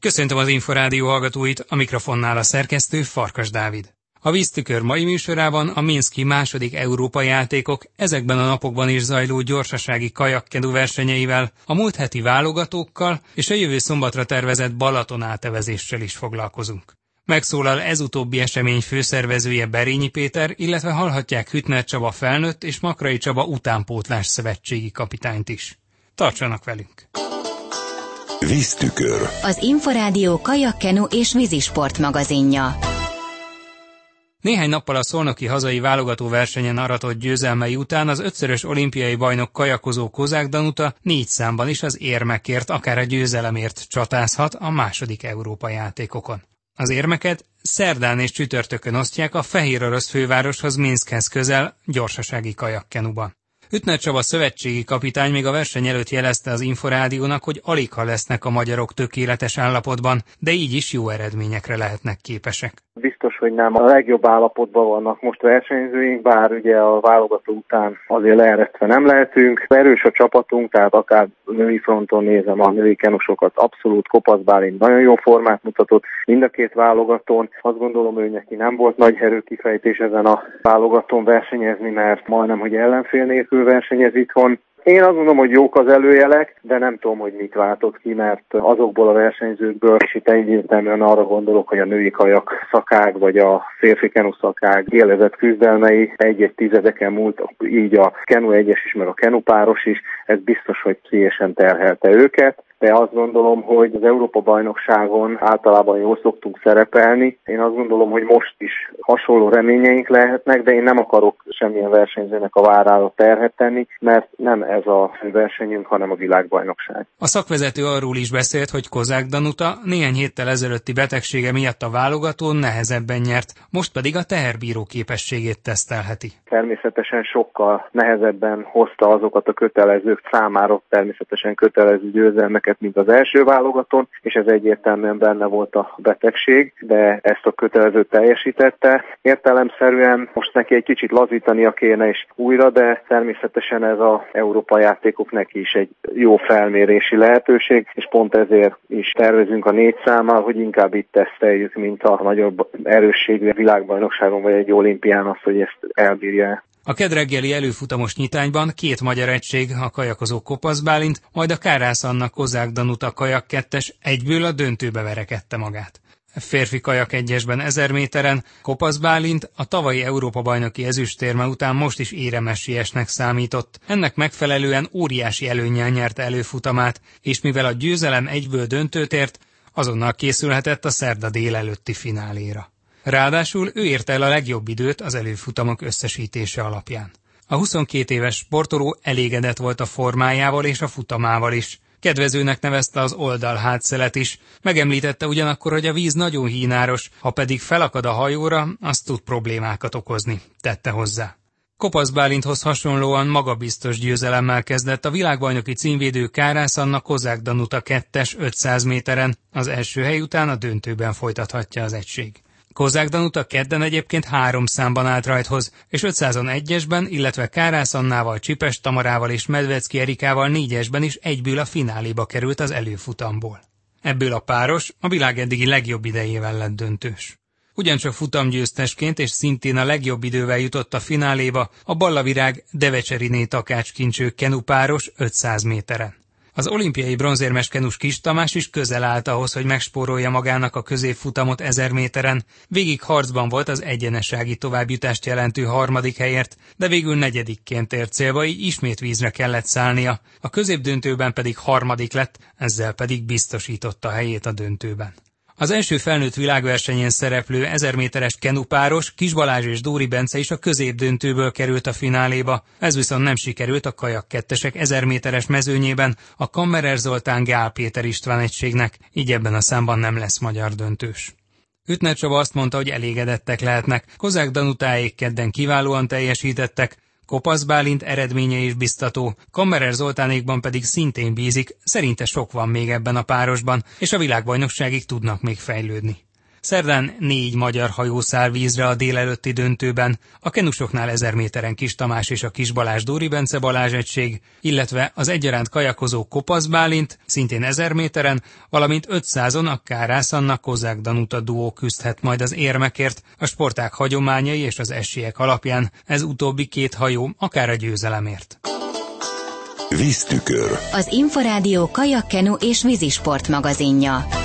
Köszöntöm az Inforádió hallgatóit, a mikrofonnál a szerkesztő Farkas Dávid. A víztükör mai műsorában a Minszki második európai játékok ezekben a napokban is zajló gyorsasági kajakkedú versenyeivel, a múlt heti válogatókkal és a jövő szombatra tervezett Balaton átevezéssel is foglalkozunk. Megszólal ez utóbbi esemény főszervezője Berényi Péter, illetve hallhatják Hütner Csaba felnőtt és Makrai Csaba utánpótlás szövetségi kapitányt is. Tartsanak velünk! Víztükör. Az Inforádió kajakkenu és vízisport magazinja. Néhány nappal a szolnoki hazai válogató versenyen aratott győzelmei után az ötszörös olimpiai bajnok kajakozó Kozák Danuta négy számban is az érmekért, akár a győzelemért csatázhat a második Európa játékokon. Az érmeket szerdán és csütörtökön osztják a Fehér Orosz fővároshoz Minskhez közel gyorsasági kajakkenuban. Ütner Csaba szövetségi kapitány még a verseny előtt jelezte az Inforádiónak, hogy alig ha lesznek a magyarok tökéletes állapotban, de így is jó eredményekre lehetnek képesek. Biztos, hogy nem a legjobb állapotban vannak most versenyzőink, bár ugye a válogató után azért leeresztve nem lehetünk. Erős a csapatunk, tehát akár női fronton nézem a női kenusokat, abszolút Kopasz Bálint nagyon jó formát mutatott mind a két válogatón. Azt gondolom, hogy neki nem volt nagy erőkifejtés ezen a válogatón versenyezni, mert majdnem, hogy ellenfél nélkül versenyez itthon. Én azt gondolom, hogy jók az előjelek, de nem tudom, hogy mit váltott ki, mert azokból a versenyzőkből, és itt egyértelműen arra gondolok, hogy a női kajak szakág, vagy a férfi kenu szakág élezett küzdelmei egy-egy tizedeken múlt, így a kenu egyes is, meg a kenu páros is, ez biztos, hogy pszichésen terhelte őket de azt gondolom, hogy az Európa-bajnokságon általában jól szoktunk szerepelni. Én azt gondolom, hogy most is hasonló reményeink lehetnek, de én nem akarok semmilyen versenyzőnek a várára terhet tenni, mert nem ez a versenyünk, hanem a világbajnokság. A szakvezető arról is beszélt, hogy Kozák Danuta néhány héttel ezelőtti betegsége miatt a válogatón nehezebben nyert, most pedig a teherbíró képességét tesztelheti. Természetesen sokkal nehezebben hozta azokat a kötelezők számára természetesen kötelező győzelmeket, meccseket, mint az első válogaton, és ez egyértelműen benne volt a betegség, de ezt a kötelező teljesítette. Értelemszerűen most neki egy kicsit lazítania kéne is újra, de természetesen ez a Európa játékok neki is egy jó felmérési lehetőség, és pont ezért is tervezünk a négy számmal, hogy inkább itt teszteljük, mint a nagyobb erősségű világbajnokságon vagy egy olimpián azt, hogy ezt elbírja. A kedreggeli előfutamos nyitányban két magyar egység, a kajakozó Kopasz Bálint, majd a Kárász Anna Kozák Danuta kajak kettes egyből a döntőbe verekedte magát. Férfi kajak egyesben 1000 méteren Kopasz Bálint a tavalyi Európa-bajnoki ezüstérme után most is éremesiesnek számított. Ennek megfelelően óriási előnyel nyerte előfutamát, és mivel a győzelem egyből döntőt ért, azonnal készülhetett a szerda délelőtti fináléra. Ráadásul ő érte el a legjobb időt az előfutamok összesítése alapján. A 22 éves sportoló elégedett volt a formájával és a futamával is. Kedvezőnek nevezte az oldal hátszelet is, megemlítette ugyanakkor, hogy a víz nagyon hínáros, ha pedig felakad a hajóra, az tud problémákat okozni, tette hozzá. Kopasz Bálinthoz hasonlóan magabiztos győzelemmel kezdett a világbajnoki címvédő Kárász Anna Kozák Danuta 2-es 500 méteren, az első hely után a döntőben folytathatja az egység. Kozák Danuta kedden egyébként három számban állt rajthoz, és 501-esben, illetve Kárász Annával, Csipes Tamarával és Medvecki Erikával négyesben is egyből a fináléba került az előfutamból. Ebből a páros a világ eddigi legjobb idejével lett döntős. Ugyancsak futamgyőztesként és szintén a legjobb idővel jutott a fináléba a Ballavirág Devecseriné takácskincső kenupáros 500 méteren. Az olimpiai bronzérmes Kenus Kis Tamás is közel állt ahhoz, hogy megspórolja magának a középfutamot ezer méteren. Végig harcban volt az egyenesági továbbjutást jelentő harmadik helyért, de végül negyedikként ért célba, így ismét vízre kellett szállnia. A középdöntőben pedig harmadik lett, ezzel pedig biztosította helyét a döntőben. Az első felnőtt világversenyén szereplő 1000 méteres kenupáros Kis Balázs és Dóri Bence is a középdöntőből került a fináléba. Ez viszont nem sikerült a kajak kettesek 1000 méteres mezőnyében a Kammerer Zoltán Gál Péter István egységnek, így ebben a számban nem lesz magyar döntős. Ütner Csaba azt mondta, hogy elégedettek lehetnek. Kozák Danutáék kedden kiválóan teljesítettek, Kopasz Bálint eredménye is biztató, Kammerer Zoltánékban pedig szintén bízik, szerinte sok van még ebben a párosban, és a világbajnokságig tudnak még fejlődni. Szerdán négy magyar hajó száll vízre a délelőtti döntőben, a kenusoknál ezer méteren Kis Tamás és a Kis Balázs Dóri Bence Balázs egység, illetve az egyaránt kajakozó Kopasz Bálint, szintén ezer méteren, valamint 500-on a Kárász Anna Kozák Danuta duó küzdhet majd az érmekért, a sporták hagyományai és az esélyek alapján, ez utóbbi két hajó akár a győzelemért. Víztükör. Az Inforádió kajakkenu és vízisport magazinja.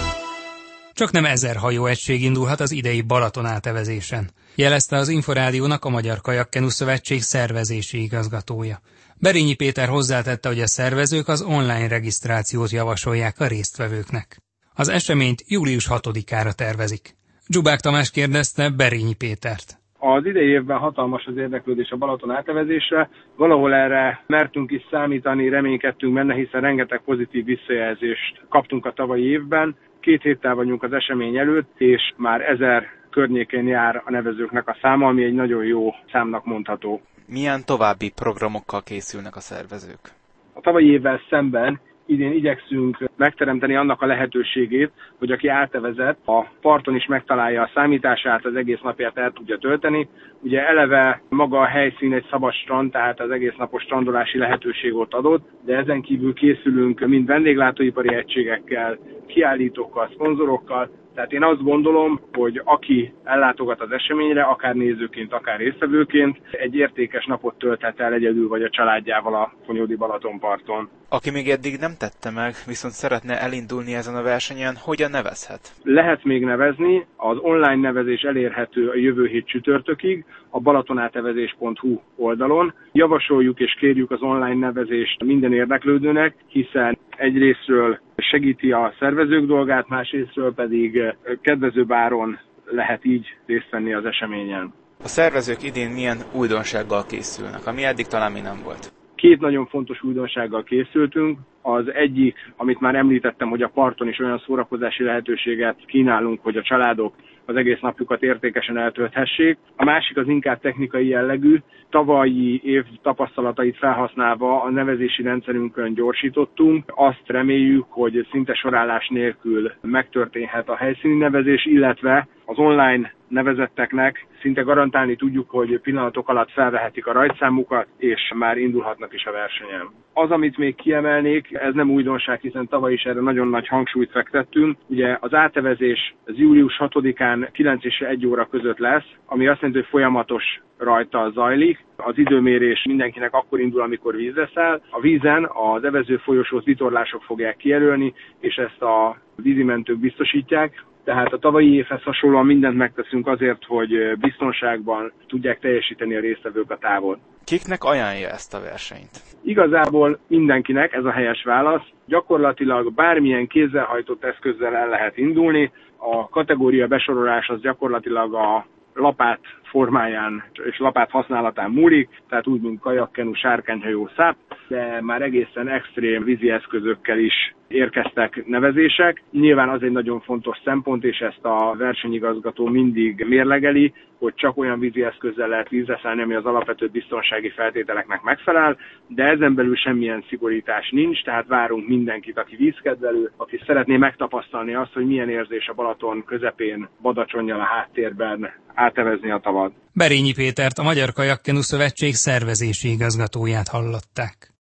Csak nem ezer hajóegység indulhat az idei Balaton átevezésen, jelezte az Inforádiónak a Magyar Kajakkenu Szövetség szervezési igazgatója. Berényi Péter hozzátette, hogy a szervezők az online regisztrációt javasolják a résztvevőknek. Az eseményt július 6-ára tervezik. Dzsubák Tamás kérdezte Berényi Pétert. Az idei évben hatalmas az érdeklődés a Balaton átevezésre, valahol erre mertünk is számítani, reménykedtünk benne, hiszen rengeteg pozitív visszajelzést kaptunk a tavalyi évben. Két héttel vagyunk az esemény előtt, és már ezer környékén jár a nevezőknek a száma, ami egy nagyon jó számnak mondható. Milyen további programokkal készülnek a szervezők? A tavalyi évvel szemben idén igyekszünk megteremteni annak a lehetőségét, hogy aki átevezett, a parton is megtalálja a számítását, az egész napját el tudja tölteni. Ugye eleve maga a helyszín egy szabad strand, tehát az egész napos strandolási lehetőségot adott, de ezen kívül készülünk mind vendéglátóipari egységekkel, kiállítókkal, szponzorokkal, tehát én azt gondolom, hogy aki ellátogat az eseményre, akár nézőként, akár résztvevőként, egy értékes napot tölthet el egyedül vagy a családjával a Fonyódi Balatonparton. Aki még eddig nem tette meg, viszont szeretne elindulni ezen a versenyen, hogyan nevezhet? Lehet még nevezni, az online nevezés elérhető a jövő hét csütörtökig, a balatonátevezés.hu oldalon. Javasoljuk és kérjük az online nevezést minden érdeklődőnek, hiszen egyrésztről segíti a szervezők dolgát, másrésztről pedig kedvező báron lehet így részt venni az eseményen. A szervezők idén milyen újdonsággal készülnek, ami eddig talán mi nem volt? Két nagyon fontos újdonsággal készültünk. Az egyik, amit már említettem, hogy a parton is olyan szórakozási lehetőséget kínálunk, hogy a családok az egész napjukat értékesen eltölthessék. A másik az inkább technikai jellegű. Tavalyi év tapasztalatait felhasználva a nevezési rendszerünkön gyorsítottunk. Azt reméljük, hogy szinte sorállás nélkül megtörténhet a helyszíni nevezés, illetve az online nevezetteknek szinte garantálni tudjuk, hogy pillanatok alatt felvehetik a rajtszámukat, és már indulhatnak is a versenyen. Az, amit még kiemelnék, ez nem újdonság, hiszen tavaly is erre nagyon nagy hangsúlyt fektettünk. Ugye az átevezés az július 6-án 9 és 1 óra között lesz, ami azt jelenti, hogy folyamatos rajta zajlik. Az időmérés mindenkinek akkor indul, amikor víz leszel. A vízen az evező folyosót vitorlások fogják kijelölni, és ezt a vízimentők biztosítják. Tehát a tavalyi évhez hasonlóan mindent megteszünk azért, hogy biztonságban tudják teljesíteni a résztvevők a távot. Kiknek ajánlja ezt a versenyt? Igazából mindenkinek ez a helyes válasz. Gyakorlatilag bármilyen kézzelhajtott eszközzel el lehet indulni. A kategória besorolás az gyakorlatilag a lapát formáján és lapát használatán múlik, tehát úgy, mint kajakkenu, sárkányhajó, száp, de már egészen extrém vízi eszközökkel is érkeztek nevezések. Nyilván az egy nagyon fontos szempont, és ezt a versenyigazgató mindig mérlegeli, hogy csak olyan vízi eszközzel lehet vízre szállni, ami az alapvető biztonsági feltételeknek megfelel, de ezen belül semmilyen szigorítás nincs, tehát várunk mindenkit, aki vízkedvelő, aki szeretné megtapasztalni azt, hogy milyen érzés a Balaton közepén, badacsonyjal a háttérben átevezni a tavat. Berényi Pétert, a Magyar Kajakkenu Szövetség szervezési igazgatóját hallották.